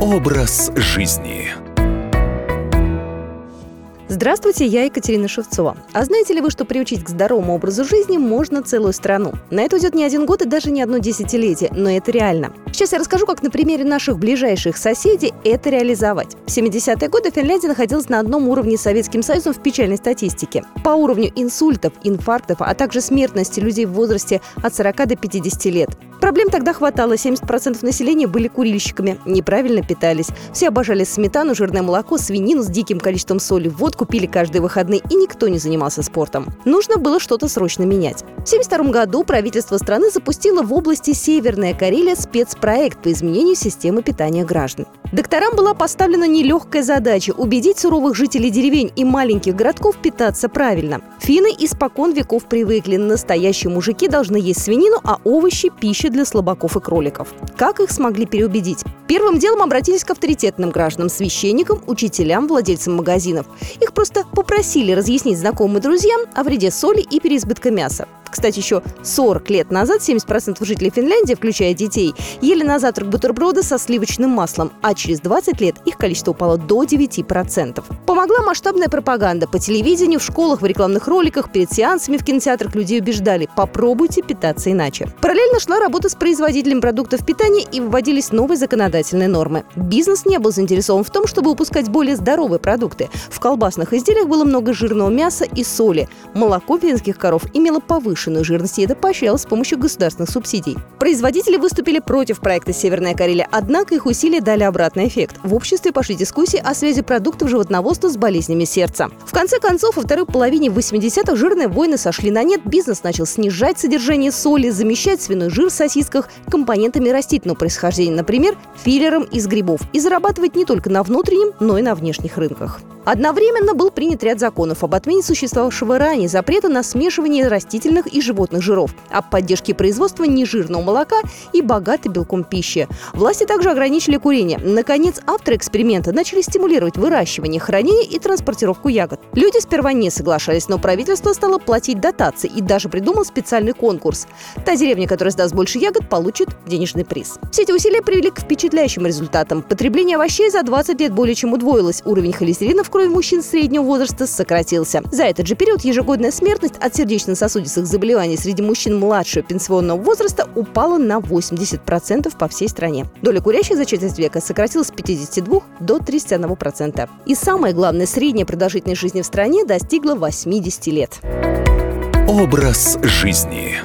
Образ жизни. Здравствуйте, я Екатерина Шевцова. А знаете ли вы, что приучить к здоровому образу жизни можно целую страну? На это уйдет не один год и даже не одно десятилетие, но это реально. Сейчас я расскажу, как на примере наших ближайших соседей это реализовать. В 70-е годы Финляндия находилась на одном уровне с Советским Союзом в печальной статистике. По уровню инсультов, инфарктов, а также смертности людей в возрасте от 40 до 50 лет. Проблем тогда хватало. 70% населения были курильщиками, неправильно питались. Все обожали сметану, жирное молоко, свинину с диким количеством соли, водку пили каждые выходные, и никто не занимался спортом. Нужно было что-то срочно менять. В 1972 году правительство страны запустило в области Северная Карелия спецпроект по изменению системы питания граждан. Докторам была поставлена нелегкая задача – убедить суровых жителей деревень и маленьких городков питаться правильно. Финны испокон веков привыкли. Настоящие мужики должны есть свинину, а овощи – пища для слабаков и кроликов. Как их смогли переубедить? Первым делом обратились к авторитетным гражданам, священникам, учителям, владельцам магазинов. Их просто попросили разъяснить знакомым и друзьям о вреде соли и переизбытка мяса. Кстати, еще 40 лет назад 70% жителей Финляндии, включая детей, ели на завтрак бутерброды со сливочным маслом, а через 20 лет их количество упало до 9%. Помогла масштабная пропаганда. По телевидению, в школах, в рекламных роликах, перед сеансами в кинотеатрах людей убеждали – попробуйте питаться иначе. Параллельно шла работа с производителем продуктов питания и вводились новые законодательные нормы. Бизнес не был заинтересован в том, чтобы выпускать более здоровые продукты. В колбасных изделиях было много жирного мяса и соли. Молоко финских коров имело повышенную повышенную жирность, и это поощрялось с помощью государственных субсидий. Производители выступили против проекта «Северная Карелия», однако их усилия дали обратный эффект. В обществе пошли дискуссии о связи продуктов животноводства с болезнями сердца. В конце концов, во второй половине 80-х жирные войны сошли на нет, бизнес начал снижать содержание соли, замещать свиной жир в сосисках компонентами растительного происхождения, например, филлером из грибов, и зарабатывать не только на внутреннем, но и на внешних рынках. Одновременно был принят ряд законов об отмене существовавшего ранее запрета на смешивание растительных и животных жиров, об поддержке производства нежирного молока и богатой белком пищи. Власти также ограничили курение. Наконец, авторы эксперимента начали стимулировать выращивание, хранение и транспортировку ягод. Люди сперва не соглашались, но правительство стало платить дотации и даже придумал специальный конкурс. Та деревня, которая сдаст больше ягод, получит денежный приз. Все эти усилия привели к впечатляющим результатам. Потребление овощей за 20 лет более чем удвоилось. Уровень холестерина в крови мужчин среднего возраста сократился. За этот же период ежегодная смертность от сердечно-сосудистых заболеваний среди мужчин младшего пенсионного возраста упала на 80% по всей стране. Доля курящих за четверть века сократилась с 52 до 31%. И самое главное, средняя продолжительность жизни в стране достигла 80 лет. Образ жизни.